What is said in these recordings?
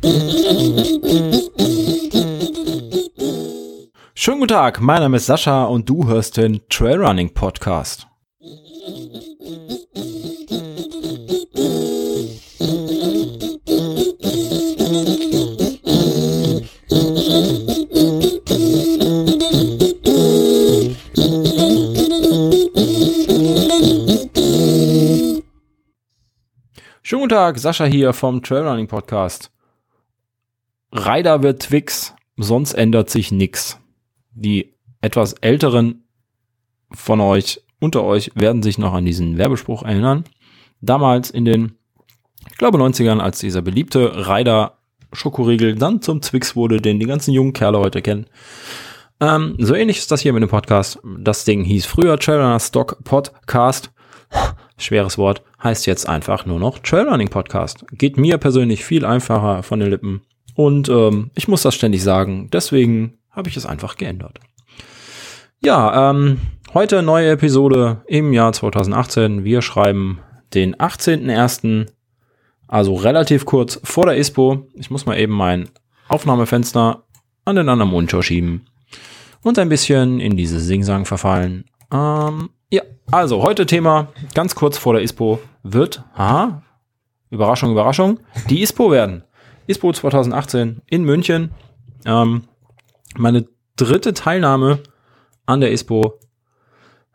Schönen guten Tag, mein Name ist Sascha und du hörst den Trailrunning Podcast. Schönen guten Tag, Sascha hier vom Trailrunning Podcast. Ryder wird Twix, sonst ändert sich nix. Die etwas älteren von euch, unter euch, werden sich noch an diesen Werbespruch erinnern. Damals in den, ich glaube 90ern, als dieser beliebte Ryder Schokoriegel dann zum Twix wurde, den die ganzen jungen Kerle heute kennen. Ähm, so ähnlich ist das hier mit dem Podcast. Das Ding hieß früher Trailrunner Stock Podcast schweres Wort, heißt jetzt einfach nur noch Trailrunning Podcast. Geht mir persönlich viel einfacher von den Lippen und ähm, ich muss das ständig sagen, deswegen habe ich es einfach geändert. Ja, ähm, heute neue Episode im Jahr 2018. Wir schreiben den 18.01., also relativ kurz vor der ISPO. Ich muss mal eben mein Aufnahmefenster an den anderen Monitor schieben und ein bisschen in dieses Singsang verfallen. Ähm, ja, also heute Thema, ganz kurz vor der ISPO, wird, aha, Überraschung, Überraschung, die ISPO werden. ISPO 2018 in München. Ähm, meine dritte Teilnahme an der ISPO.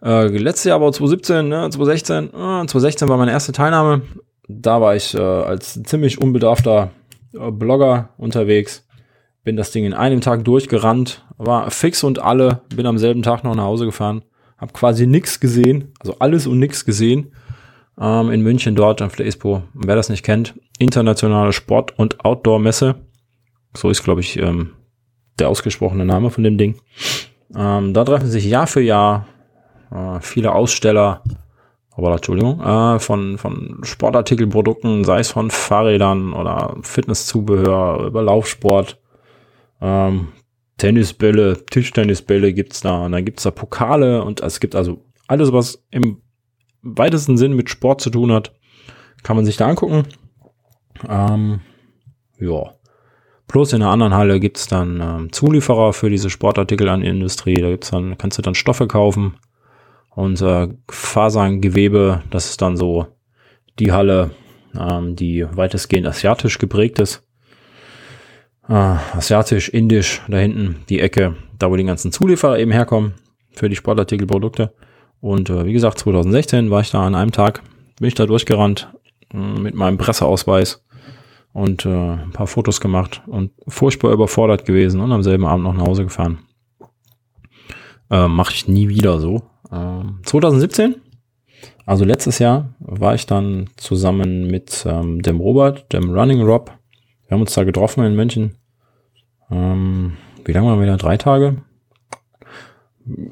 Äh, letztes Jahr war 2017, ne, 2016, äh, 2016 war meine erste Teilnahme. Da war ich äh, als ziemlich unbedarfter äh, Blogger unterwegs. Bin das Ding in einem Tag durchgerannt, war fix und alle, bin am selben Tag noch nach Hause gefahren habe quasi nichts gesehen, also alles und nichts gesehen. Ähm, in München dort auf der ISPO. Wer das nicht kennt, internationale Sport- und Outdoor-Messe. So ist, glaube ich, ähm, der ausgesprochene Name von dem Ding. Ähm, da treffen sich Jahr für Jahr äh, viele Aussteller, aber Entschuldigung, äh, von, von Sportartikelprodukten, sei es von Fahrrädern oder Fitnesszubehör, über Laufsport, ähm, Tennisbälle, Tischtennisbälle gibt's da und dann gibt's da Pokale und es gibt also alles, was im weitesten Sinn mit Sport zu tun hat, kann man sich da angucken. Ähm, ja. Plus in der anderen Halle gibt's dann ähm, Zulieferer für diese Sportartikel an die Industrie. Da gibt's dann, kannst du dann Stoffe kaufen und äh, Faserngewebe, das ist dann so die Halle, ähm, die weitestgehend asiatisch geprägt ist äh, asiatisch, indisch, da hinten die Ecke, da wo die ganzen Zulieferer eben herkommen für die Sportartikelprodukte. Und äh, wie gesagt, 2016 war ich da an einem Tag, bin ich da durchgerannt äh, mit meinem Presseausweis und äh, ein paar Fotos gemacht und furchtbar überfordert gewesen und am selben Abend noch nach Hause gefahren. Äh, Mache ich nie wieder so. Äh, 2017, also letztes Jahr, war ich dann zusammen mit ähm, dem Robert, dem Running Rob, wir haben uns da getroffen in München. Ähm, wie lange waren wir da? Drei Tage?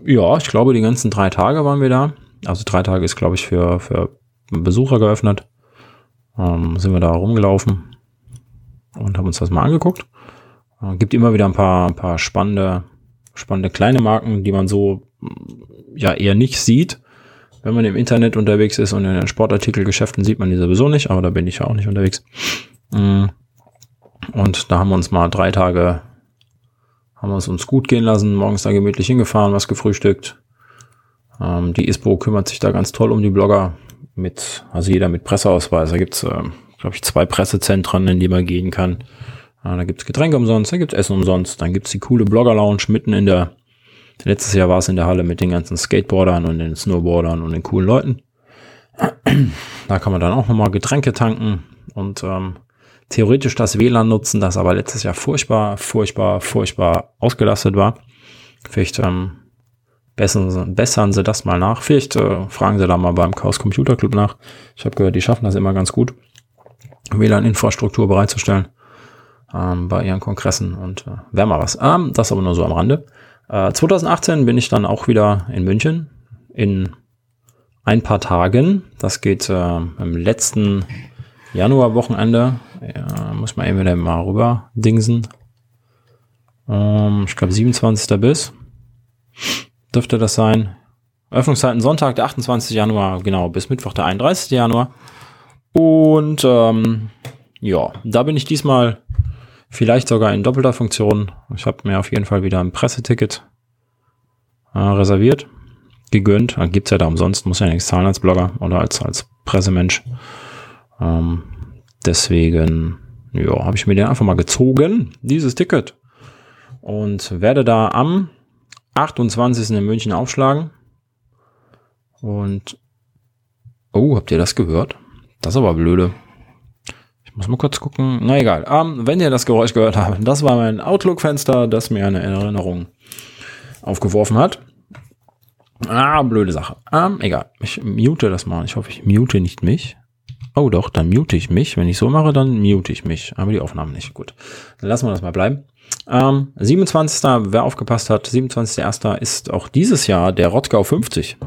Ja, ich glaube, die ganzen drei Tage waren wir da. Also drei Tage ist, glaube ich, für, für Besucher geöffnet. Ähm, sind wir da rumgelaufen und haben uns das mal angeguckt. Äh, gibt immer wieder ein paar, ein paar spannende, spannende kleine Marken, die man so ja eher nicht sieht. Wenn man im Internet unterwegs ist und in den Sportartikelgeschäften sieht man die sowieso nicht, aber da bin ich ja auch nicht unterwegs. Mhm. Und da haben wir uns mal drei Tage, haben wir es uns gut gehen lassen, morgens da gemütlich hingefahren, was gefrühstückt. Ähm, die ISPO kümmert sich da ganz toll um die Blogger mit, also jeder mit Presseausweis. Da gibt's, äh, glaube ich, zwei Pressezentren, in die man gehen kann. Äh, da gibt's Getränke umsonst, da gibt's Essen umsonst, dann gibt's die coole Blogger-Lounge mitten in der, letztes Jahr war es in der Halle mit den ganzen Skateboardern und den Snowboardern und den coolen Leuten. Da kann man dann auch nochmal Getränke tanken und ähm, theoretisch das WLAN nutzen, das aber letztes Jahr furchtbar, furchtbar, furchtbar ausgelastet war. Vielleicht ähm, bessern, bessern sie das mal nach. Vielleicht äh, fragen sie da mal beim Chaos Computer Club nach. Ich habe gehört, die schaffen das immer ganz gut, WLAN-Infrastruktur bereitzustellen ähm, bei ihren Kongressen und äh, wäre mal was. Ähm, das aber nur so am Rande. Äh, 2018 bin ich dann auch wieder in München in ein paar Tagen. Das geht äh, im letzten Januar-Wochenende. Ja, muss man eben wieder mal rüber dingsen. Ähm, ich glaube 27. bis. Dürfte das sein. Öffnungszeiten Sonntag, der 28. Januar, genau, bis Mittwoch, der 31. Januar. Und ähm, ja, da bin ich diesmal Vielleicht sogar in doppelter Funktion. Ich habe mir auf jeden Fall wieder ein Presseticket äh, reserviert, gegönnt. Dann gibt's ja da umsonst, muss ja nichts zahlen als Blogger oder als, als Pressemensch. Ähm, deswegen, ja, habe ich mir den einfach mal gezogen, dieses Ticket. Und werde da am 28. in München aufschlagen. Und, oh, habt ihr das gehört? Das ist aber blöde. Ich muss mal kurz gucken. Na egal. Ähm, wenn ihr das Geräusch gehört habt, das war mein Outlook-Fenster, das mir eine Erinnerung aufgeworfen hat. Ah, blöde Sache. Ähm, egal. Ich mute das mal. Ich hoffe, ich mute nicht mich. Oh doch, dann mute ich mich. Wenn ich so mache, dann mute ich mich. Aber die Aufnahmen nicht. Gut. Dann lassen wir das mal bleiben. Ähm, 27. Wer aufgepasst hat, 27.1. ist auch dieses Jahr der Rottgau 50.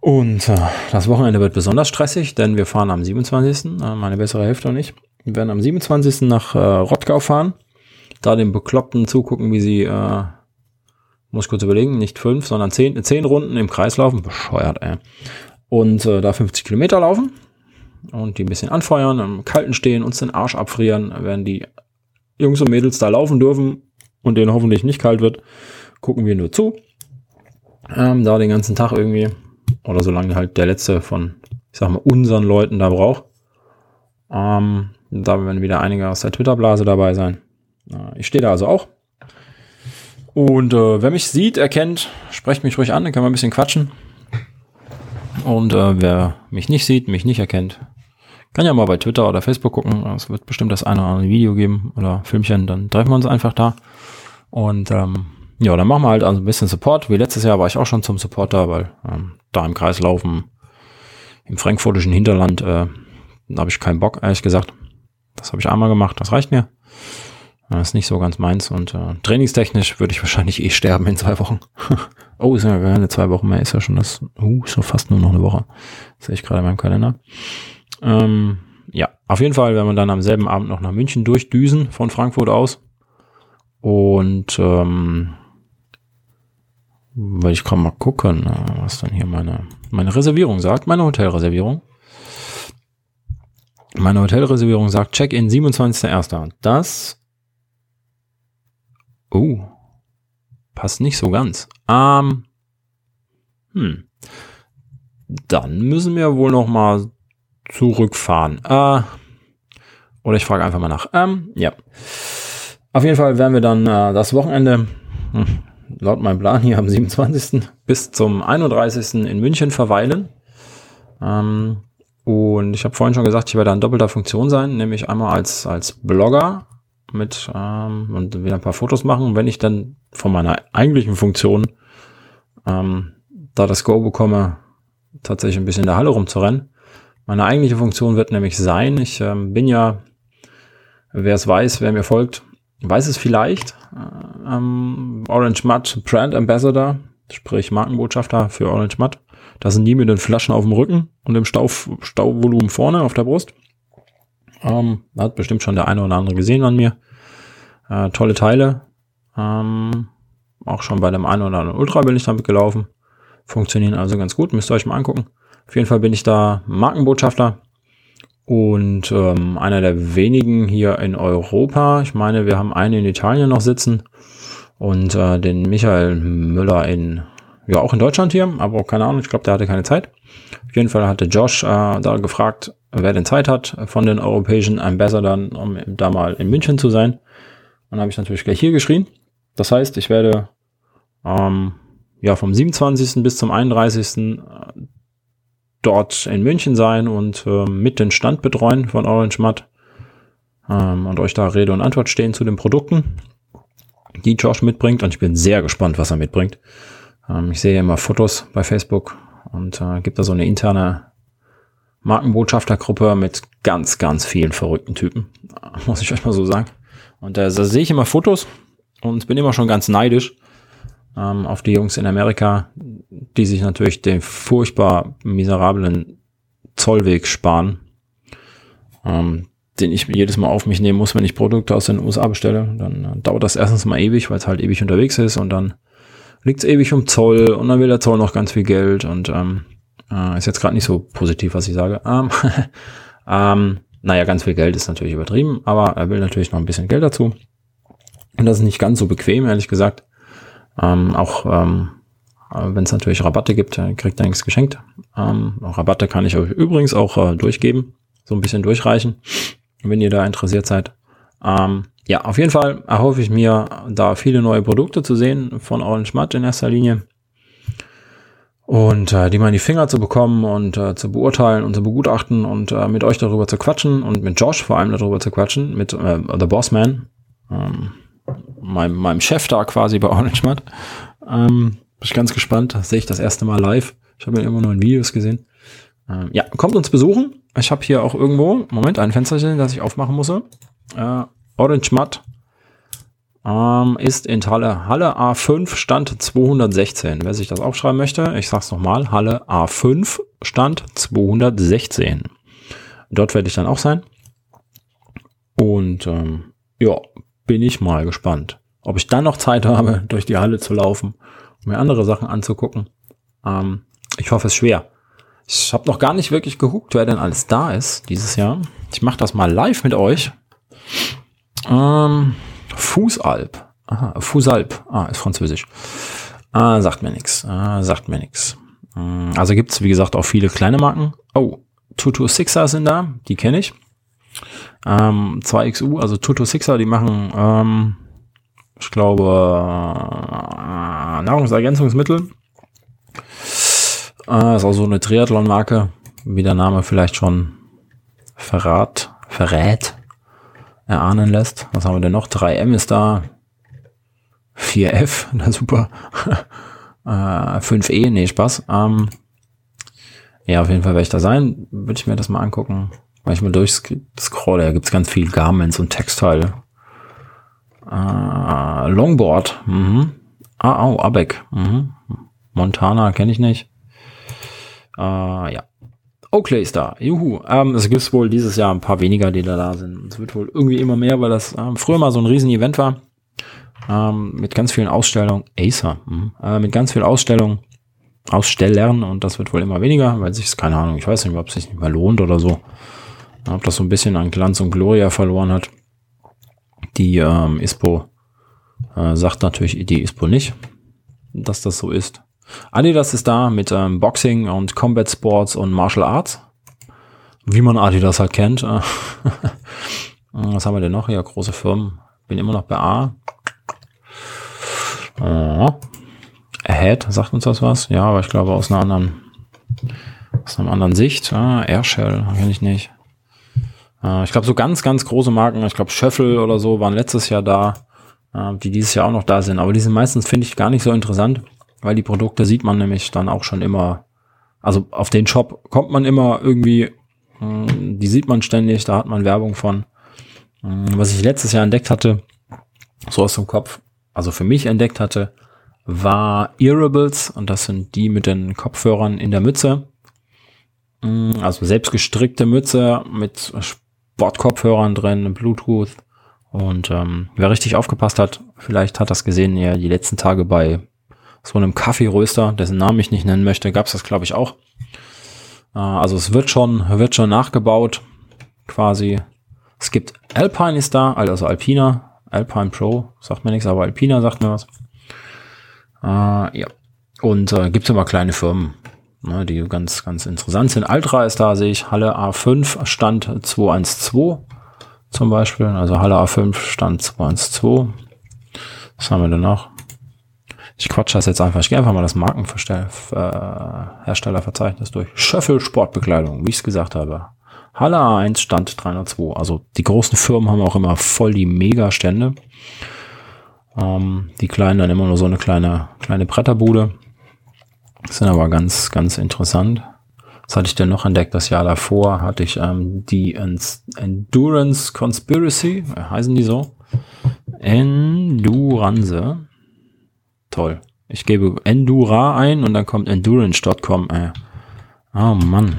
Und äh, das Wochenende wird besonders stressig, denn wir fahren am 27. Äh, meine bessere Hälfte und ich. Wir werden am 27. nach äh, Rottgau fahren. Da den Bekloppten zugucken, wie sie, äh, muss kurz überlegen, nicht fünf, sondern zehn, zehn Runden im Kreis laufen. Bescheuert, ey. Und äh, da 50 Kilometer laufen. Und die ein bisschen anfeuern, im Kalten stehen, uns den Arsch abfrieren, werden die Jungs und Mädels da laufen dürfen und denen hoffentlich nicht kalt wird, gucken wir nur zu. Ähm, da den ganzen Tag irgendwie oder solange halt der letzte von, ich sag mal, unseren Leuten da braucht. Ähm, da werden wieder einige aus der Twitter-Blase dabei sein. Äh, ich stehe da also auch. Und äh, wer mich sieht, erkennt, sprecht mich ruhig an, dann können wir ein bisschen quatschen. Und äh, wer mich nicht sieht, mich nicht erkennt, kann ja mal bei Twitter oder Facebook gucken. Es wird bestimmt das eine oder andere Video geben oder Filmchen. Dann treffen wir uns einfach da. Und ähm, ja, dann machen wir halt also ein bisschen Support. Wie letztes Jahr war ich auch schon zum Support da, weil ähm, da im Kreis laufen, im frankfurtischen Hinterland, äh, habe ich keinen Bock, ehrlich gesagt. Das habe ich einmal gemacht, das reicht mir. Das ist nicht so ganz meins und äh, trainingstechnisch würde ich wahrscheinlich eh sterben in zwei Wochen. oh, ist ja keine zwei Wochen mehr, ist ja schon das, uh, ist schon fast nur noch eine Woche. Das sehe ich gerade in meinem Kalender. Ähm, ja, auf jeden Fall werden wir dann am selben Abend noch nach München durchdüsen von Frankfurt aus. Und ähm, weil ich kann mal gucken, äh, was dann hier meine, meine Reservierung sagt, meine Hotelreservierung. Meine Hotelreservierung sagt Check-in 27.01. Das, oh, passt nicht so ganz. Ähm, hm, dann müssen wir wohl noch mal zurückfahren. Äh, oder ich frage einfach mal nach. Ähm, ja. Auf jeden Fall werden wir dann äh, das Wochenende, hm, laut meinem Plan hier am 27. bis zum 31. in München verweilen. Ähm, und ich habe vorhin schon gesagt, ich werde in doppelter Funktion sein, nämlich einmal als, als Blogger mit ähm, und wieder ein paar Fotos machen. wenn ich dann von meiner eigentlichen Funktion ähm, da das Go bekomme, tatsächlich ein bisschen in der Halle rumzurennen. Meine eigentliche Funktion wird nämlich sein, ich ähm, bin ja, wer es weiß, wer mir folgt, weiß es vielleicht, äh, ähm, Orange Mud Brand Ambassador, sprich Markenbotschafter für Orange Mud. Da sind die mit den Flaschen auf dem Rücken und dem Stau, Stauvolumen vorne auf der Brust. Ähm, hat bestimmt schon der eine oder andere gesehen an mir. Äh, tolle Teile. Ähm, auch schon bei dem einen oder anderen Ultra bin ich damit gelaufen. Funktionieren also ganz gut. Müsst ihr euch mal angucken. Auf jeden Fall bin ich da Markenbotschafter und ähm, einer der wenigen hier in Europa. Ich meine, wir haben einen in Italien noch sitzen und äh, den Michael Müller in, ja auch in Deutschland hier, aber keine Ahnung, ich glaube, der hatte keine Zeit. Auf jeden Fall hatte Josh äh, da gefragt, wer denn Zeit hat von den europäischen Ambassadern, um da mal in München zu sein. Und habe ich natürlich gleich hier geschrien. Das heißt, ich werde ähm, ja vom 27. bis zum 31 dort in München sein und äh, mit den Stand betreuen von Orange Mud ähm, und euch da Rede und Antwort stehen zu den Produkten, die Josh mitbringt. Und ich bin sehr gespannt, was er mitbringt. Ähm, ich sehe ja immer Fotos bei Facebook und äh, gibt da so eine interne Markenbotschaftergruppe mit ganz, ganz vielen verrückten Typen, muss ich euch mal so sagen. Und da, da sehe ich immer Fotos und bin immer schon ganz neidisch ähm, auf die Jungs in Amerika, die sich natürlich den furchtbar miserablen Zollweg sparen, ähm, den ich jedes Mal auf mich nehmen muss, wenn ich Produkte aus den USA bestelle. Dann äh, dauert das erstens mal ewig, weil es halt ewig unterwegs ist und dann liegt es ewig um Zoll und dann will der Zoll noch ganz viel Geld und ähm, äh, ist jetzt gerade nicht so positiv, was ich sage. Ähm, ähm, naja, ganz viel Geld ist natürlich übertrieben, aber er will natürlich noch ein bisschen Geld dazu. Und das ist nicht ganz so bequem, ehrlich gesagt. Ähm, auch ähm, wenn es natürlich Rabatte gibt, kriegt er nichts geschenkt. Ähm, Rabatte kann ich euch übrigens auch äh, durchgeben, so ein bisschen durchreichen, wenn ihr da interessiert seid. Ähm, ja, auf jeden Fall erhoffe ich mir, da viele neue Produkte zu sehen von Orange Matt in erster Linie und äh, die mal in die Finger zu bekommen und äh, zu beurteilen und zu begutachten und äh, mit euch darüber zu quatschen und mit Josh vor allem darüber zu quatschen, mit äh, The Bossman, ähm, meinem, meinem Chef da quasi bei Orange Matt. Ähm, bin ich ganz gespannt, sehe ich das erste Mal live. Ich habe ja immer nur in Videos gesehen. Ähm, ja, kommt uns besuchen. Ich habe hier auch irgendwo, Moment, ein Fensterchen, das ich aufmachen muss. Äh, Orange Matt ähm, ist in Halle, Halle A5 Stand 216. Wer sich das aufschreiben möchte, ich sag's nochmal, Halle A5 Stand 216. Dort werde ich dann auch sein. Und ähm, ja, bin ich mal gespannt, ob ich dann noch Zeit habe, durch die Halle zu laufen, um mir andere Sachen anzugucken. Ähm, ich hoffe es schwer. Ich habe noch gar nicht wirklich geguckt, wer denn alles da ist dieses Jahr. Ich mache das mal live mit euch. Ähm, Fußalp. Aha, Fußalp. Ah, ist französisch. Ah, sagt mir nichts. Ah, sagt mir nichts. Hm, also gibt's wie gesagt, auch viele kleine Marken. Oh, Tutu Sixer sind da. Die kenne ich. Ähm, 2XU, also Tutu Sixer, die machen, ähm, ich glaube, äh, Nahrungsergänzungsmittel. Äh, ist auch so eine Triathlon-Marke, wie der Name vielleicht schon verrat, verrät erahnen lässt. Was haben wir denn noch? 3M ist da. 4F, na super. äh, 5E, nee, Spaß. Ähm, ja, auf jeden Fall werde ich da sein. Würde ich mir das mal angucken. Weil ich mal durchscrolle, da gibt es ganz viel Garments und Textile. Äh, Longboard. Mhm. Ah, oh, Abeck. Mhm. Montana kenne ich nicht. Äh, ja. Oakley ist da. Juhu. Ähm, es gibt wohl dieses Jahr ein paar weniger, die da da sind. Es wird wohl irgendwie immer mehr, weil das ähm, früher mal so ein riesen Event war. Ähm, mit ganz vielen Ausstellungen. Acer. Mhm. Äh, mit ganz vielen Ausstellungen. Ausstellern und das wird wohl immer weniger, weil sich keine Ahnung, ich weiß nicht, ob es sich nicht mehr lohnt oder so. Ob das so ein bisschen an Glanz und Gloria verloren hat. Die ähm, ISPO äh, sagt natürlich die ISPO nicht, dass das so ist. Adidas ist da mit ähm, Boxing und Combat Sports und Martial Arts. Wie man Adidas halt kennt. Was haben wir denn noch? Ja, große Firmen. Bin immer noch bei A. Oh. Ahead, sagt uns das was? Ja, aber ich glaube aus einer anderen, aus einer anderen Sicht. Ah, Airshell, kenne ich nicht. Äh, ich glaube, so ganz, ganz große Marken, ich glaube, Schöffel oder so waren letztes Jahr da, äh, die dieses Jahr auch noch da sind. Aber die sind meistens, finde ich, gar nicht so interessant weil die Produkte sieht man nämlich dann auch schon immer, also auf den Shop kommt man immer irgendwie, hm, die sieht man ständig, da hat man Werbung von. Hm, was ich letztes Jahr entdeckt hatte, so aus dem Kopf, also für mich entdeckt hatte, war Earables und das sind die mit den Kopfhörern in der Mütze. Hm, also selbst gestrickte Mütze mit Sportkopfhörern drin, Bluetooth. Und ähm, wer richtig aufgepasst hat, vielleicht hat das gesehen ja die letzten Tage bei so einem Kaffeeröster, dessen Namen ich nicht nennen möchte, gab es das, glaube ich, auch. Äh, also es wird schon, wird schon nachgebaut, quasi. Es gibt Alpine ist da, also Alpina, Alpine Pro, sagt mir nichts, aber Alpina sagt mir was. Äh, ja. Und äh, gibt es immer kleine Firmen, ne, die ganz, ganz interessant sind. Altra ist da, sehe ich, Halle A5, Stand 212 zum Beispiel. Also Halle A5, Stand 212. Was haben wir denn noch? Ich quatsch das jetzt einfach. Ich gehe einfach mal das Markenherstellerverzeichnis durch. Schöffel Sportbekleidung, wie ich es gesagt habe. Halle A1 Stand 302. Also die großen Firmen haben auch immer voll die Mega-Stände. Ähm, die kleinen dann immer nur so eine kleine, kleine Bretterbude. Sind aber ganz, ganz interessant. Was hatte ich denn noch entdeckt? Das Jahr davor hatte ich ähm, die Endurance Conspiracy, äh, heißen die so? Endurance Toll. Ich gebe Endura ein und dann kommt endurance.com. Äh. Oh Mann.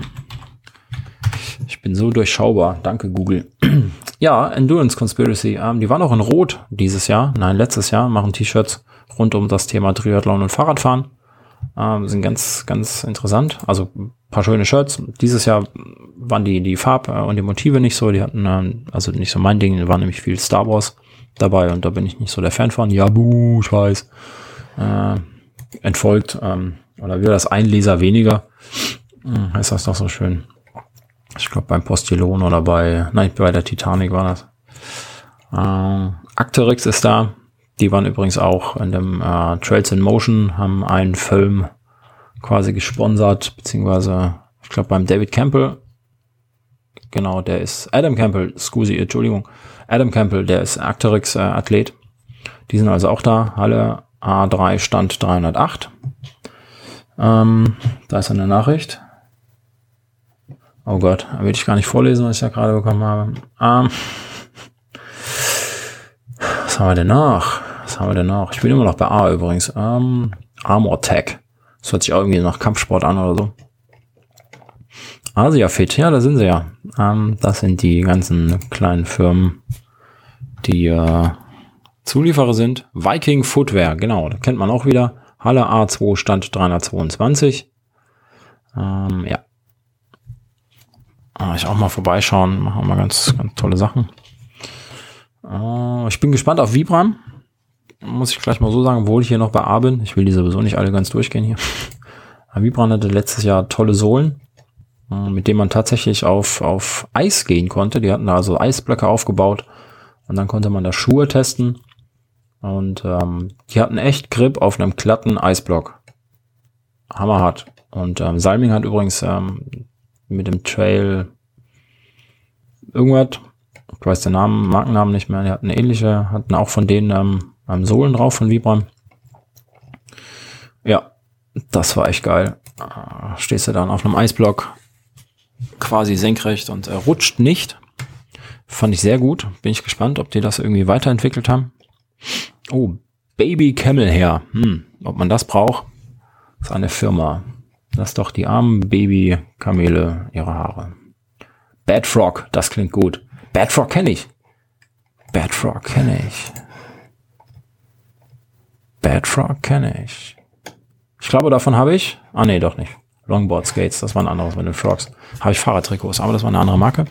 Ich bin so durchschaubar. Danke, Google. ja, Endurance Conspiracy. Ähm, die waren auch in Rot dieses Jahr. Nein, letztes Jahr. Machen T-Shirts rund um das Thema Triathlon und Fahrradfahren. Ähm, sind ganz, ganz interessant. Also paar schöne Shirts. Dieses Jahr waren die, die Farb- und die Motive nicht so. Die hatten, ähm, also nicht so mein Ding, da war nämlich viel Star Wars dabei und da bin ich nicht so der Fan von. Ja, buh, ich weiß. Äh, entfolgt, ähm, oder wieder das ein Leser weniger. Hm, heißt das doch so schön. Ich glaube beim Postillon oder bei, nein, bei der Titanic war das. Äh, Acterix ist da. Die waren übrigens auch in dem äh, Trails in Motion, haben einen Film quasi gesponsert, beziehungsweise, ich glaube, beim David Campbell. Genau, der ist Adam Campbell, scusi, Entschuldigung. Adam Campbell, der ist Acterix-Athlet. Äh, die sind also auch da. Halle A3 Stand 308. Ähm, da ist eine Nachricht. Oh Gott, will ich gar nicht vorlesen, was ich da gerade bekommen habe. Ähm, was haben wir denn noch? Was haben wir denn noch? Ich bin immer noch bei A übrigens. Ähm, Armor Tech. Das hört sich auch irgendwie nach Kampfsport an oder so. Asia Fit, ja, da sind sie ja. Ähm, das sind die ganzen kleinen Firmen, die äh, Zulieferer sind. Viking Footwear, genau, da kennt man auch wieder. Halle A2 Stand 322. Ähm, ja. Ah, ich auch mal vorbeischauen, machen wir ganz, ganz tolle Sachen. Äh, ich bin gespannt auf Vibram. Muss ich gleich mal so sagen, obwohl ich hier noch bei A bin. Ich will die sowieso nicht alle ganz durchgehen hier. Vibram hatte letztes Jahr tolle Sohlen, äh, mit denen man tatsächlich auf, auf Eis gehen konnte. Die hatten da also Eisblöcke aufgebaut und dann konnte man da Schuhe testen. Und ähm, die hatten echt Grip auf einem glatten Eisblock. Hammerhart. Und ähm, Salming hat übrigens ähm, mit dem Trail irgendwas, ich weiß den Namen, Markennamen nicht mehr, die hatten ähnliche, hatten auch von denen ähm, ähm, Sohlen drauf von Vibram. Ja, das war echt geil. Äh, stehst du dann auf einem Eisblock, quasi senkrecht und äh, rutscht nicht. Fand ich sehr gut. Bin ich gespannt, ob die das irgendwie weiterentwickelt haben. Oh, Baby Camel Hair. Hm, ob man das braucht? Ist eine Firma. Lass doch die armen Baby-Kamele ihre Haare. Bad Frog, das klingt gut. Bad Frog kenne ich. Bad Frog kenne ich. Bad Frog kenne ich. Ich glaube, davon habe ich. Ah, nee, doch nicht. Longboard Skates, das war ein anderes mit den Frogs. Habe ich Fahrradtrikots, aber das war eine andere Marke.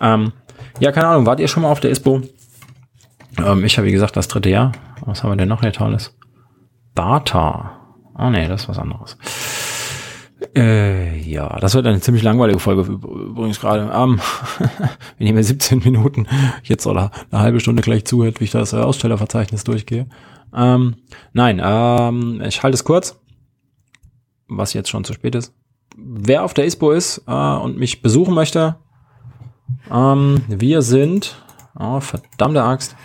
Ähm, ja, keine Ahnung, wart ihr schon mal auf der ISPO? Ähm, ich habe, wie gesagt, das dritte Jahr. Was haben wir denn noch hier Tolles? Bata. Ah, nee, das ist was anderes. Äh, ja, das wird eine ziemlich langweilige Folge übrigens gerade. Ähm, wenn ihr mir 17 Minuten jetzt oder eine halbe Stunde gleich zuhört, wie ich das Ausstellerverzeichnis durchgehe. Ähm, nein, ähm, ich halte es kurz, was jetzt schon zu spät ist. Wer auf der ISPO ist äh, und mich besuchen möchte, ähm, wir sind, oh, verdammte Axt,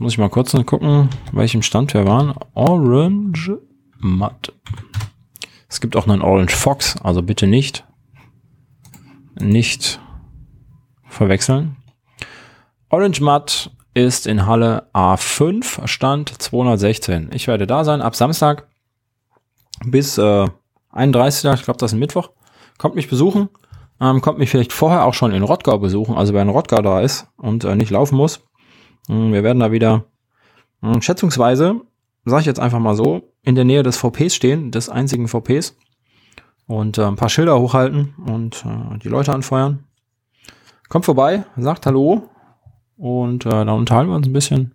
muss ich mal kurz gucken, welchem Stand wir waren. Orange Matt. Es gibt auch einen Orange Fox, also bitte nicht, nicht verwechseln. Orange Matt ist in Halle A5, Stand 216. Ich werde da sein ab Samstag bis äh, 31. Ich glaube, das ist ein Mittwoch. Kommt mich besuchen. Ähm, kommt mich vielleicht vorher auch schon in Rottgau besuchen, also wer in Rottgau da ist und äh, nicht laufen muss. Hm, wir werden da wieder hm, schätzungsweise, sage ich jetzt einfach mal so, in der Nähe des VPs stehen, des einzigen VPs und äh, ein paar Schilder hochhalten und äh, die Leute anfeuern. Kommt vorbei, sagt Hallo und äh, dann unterhalten wir uns ein bisschen.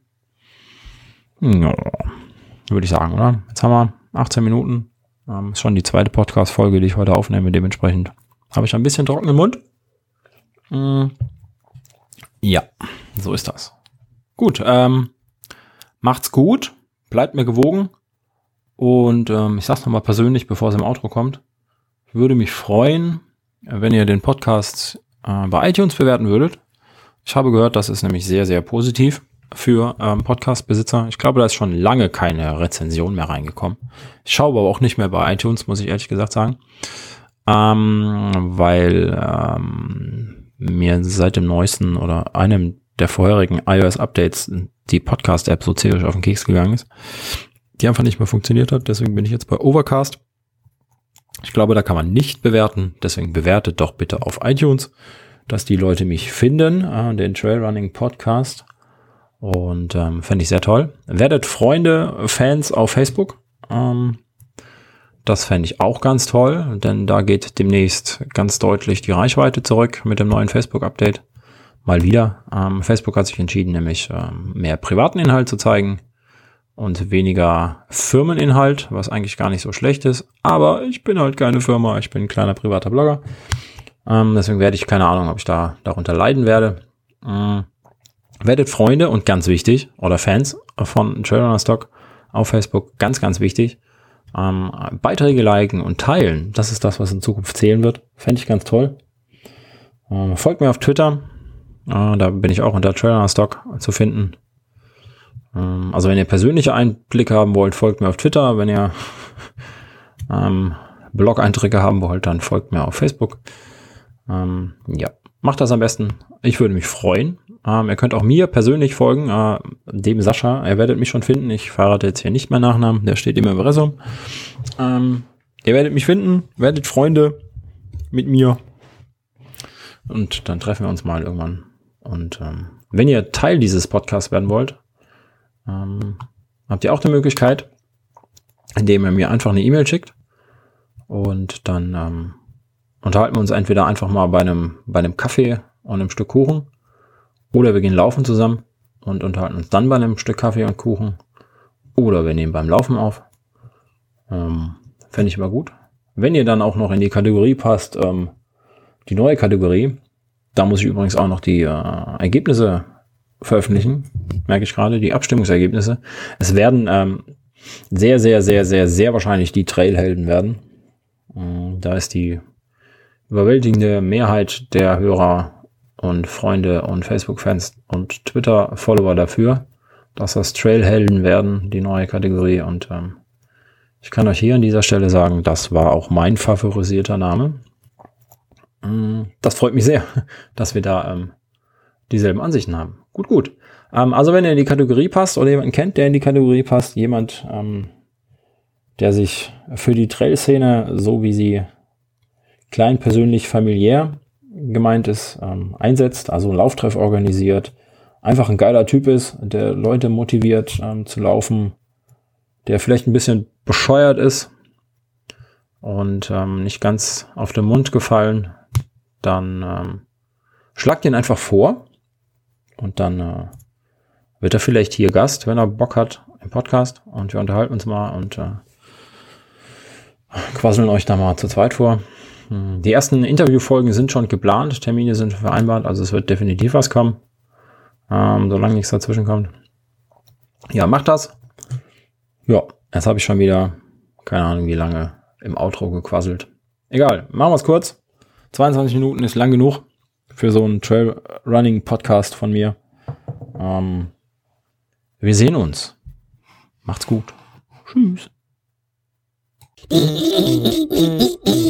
Ja, würde ich sagen, oder? Jetzt haben wir 18 Minuten. Ähm, ist schon die zweite Podcast-Folge, die ich heute aufnehme. Dementsprechend habe ich ein bisschen trockenen Mund. Mm. Ja, so ist das. Gut, ähm, macht's gut, bleibt mir gewogen und ähm, ich sag's nochmal persönlich, bevor es im Outro kommt. Würde mich freuen, wenn ihr den Podcast äh, bei iTunes bewerten würdet. Ich habe gehört, das ist nämlich sehr, sehr positiv für ähm, Podcast-Besitzer. Ich glaube, da ist schon lange keine Rezension mehr reingekommen. Ich schaue aber auch nicht mehr bei iTunes, muss ich ehrlich gesagt sagen. Ähm, weil ähm, mir seit dem neuesten oder einem der vorherigen iOS-Updates die Podcast-App so zählig auf den Keks gegangen ist, die einfach nicht mehr funktioniert hat. Deswegen bin ich jetzt bei Overcast. Ich glaube, da kann man nicht bewerten. Deswegen bewertet doch bitte auf iTunes, dass die Leute mich finden, äh, den Trailrunning Podcast. Und ähm, fände ich sehr toll. Werdet Freunde, Fans auf Facebook. Ähm, Das fände ich auch ganz toll, denn da geht demnächst ganz deutlich die Reichweite zurück mit dem neuen Facebook-Update. Mal wieder. Ähm, Facebook hat sich entschieden, nämlich ähm, mehr privaten Inhalt zu zeigen und weniger Firmeninhalt, was eigentlich gar nicht so schlecht ist. Aber ich bin halt keine Firma, ich bin ein kleiner privater Blogger. Ähm, deswegen werde ich keine Ahnung, ob ich da darunter leiden werde. Ähm, werdet Freunde und ganz wichtig, oder Fans von Trailrunner Stock auf Facebook, ganz, ganz wichtig. Ähm, Beiträge liken und teilen, das ist das, was in Zukunft zählen wird. Fände ich ganz toll. Ähm, folgt mir auf Twitter, äh, da bin ich auch unter Trailrunner Stock zu finden. Ähm, also wenn ihr persönliche Einblicke haben wollt, folgt mir auf Twitter. Wenn ihr ähm, Blog-Einträge haben wollt, dann folgt mir auf Facebook. Ähm, ja, macht das am besten. Ich würde mich freuen. Ähm, ihr könnt auch mir persönlich folgen, äh, dem Sascha. Ihr werdet mich schon finden. Ich verrate jetzt hier nicht meinen Nachnamen, der steht immer im Resum. Ähm, ihr werdet mich finden, werdet Freunde mit mir. Und dann treffen wir uns mal irgendwann. Und ähm, wenn ihr Teil dieses Podcasts werden wollt, ähm, habt ihr auch die Möglichkeit, indem ihr mir einfach eine E-Mail schickt und dann ähm, unterhalten wir uns entweder einfach mal bei einem, bei einem Kaffee und einem Stück Kuchen oder wir gehen laufen zusammen und unterhalten uns dann bei einem Stück Kaffee und Kuchen oder wir nehmen beim Laufen auf. Ähm, Fände ich immer gut. Wenn ihr dann auch noch in die Kategorie passt, ähm, die neue Kategorie, da muss ich übrigens auch noch die äh, Ergebnisse veröffentlichen, merke ich gerade, die Abstimmungsergebnisse. Es werden ähm, sehr, sehr, sehr, sehr, sehr wahrscheinlich die Trailhelden werden. Ähm, da ist die überwältigende Mehrheit der Hörer und Freunde und Facebook-Fans und Twitter-Follower dafür, dass das Trailhelden werden, die neue Kategorie. Und ähm, ich kann euch hier an dieser Stelle sagen, das war auch mein favorisierter Name. Ähm, das freut mich sehr, dass wir da ähm, dieselben Ansichten haben. Gut, gut. Ähm, also wenn er in die Kategorie passt oder jemanden kennt, der in die Kategorie passt, jemand, ähm, der sich für die Trail-Szene, so wie sie klein, persönlich, familiär gemeint ist, ähm, einsetzt, also einen Lauftreff organisiert, einfach ein geiler Typ ist, der Leute motiviert ähm, zu laufen, der vielleicht ein bisschen bescheuert ist und ähm, nicht ganz auf den Mund gefallen, dann ähm, schlagt ihn einfach vor und dann äh, wird er vielleicht hier Gast, wenn er Bock hat im Podcast und wir unterhalten uns mal und äh, quasseln euch da mal zu zweit vor. Hm, die ersten Interviewfolgen sind schon geplant, Termine sind vereinbart, also es wird definitiv was kommen, ähm, solange nichts dazwischen kommt. Ja, macht das. Ja, jetzt habe ich schon wieder, keine Ahnung wie lange, im Outro gequasselt. Egal, machen wir es kurz. 22 Minuten ist lang genug für so einen Trail-Running-Podcast von mir. Ähm, wir sehen uns. Macht's gut. Tschüss.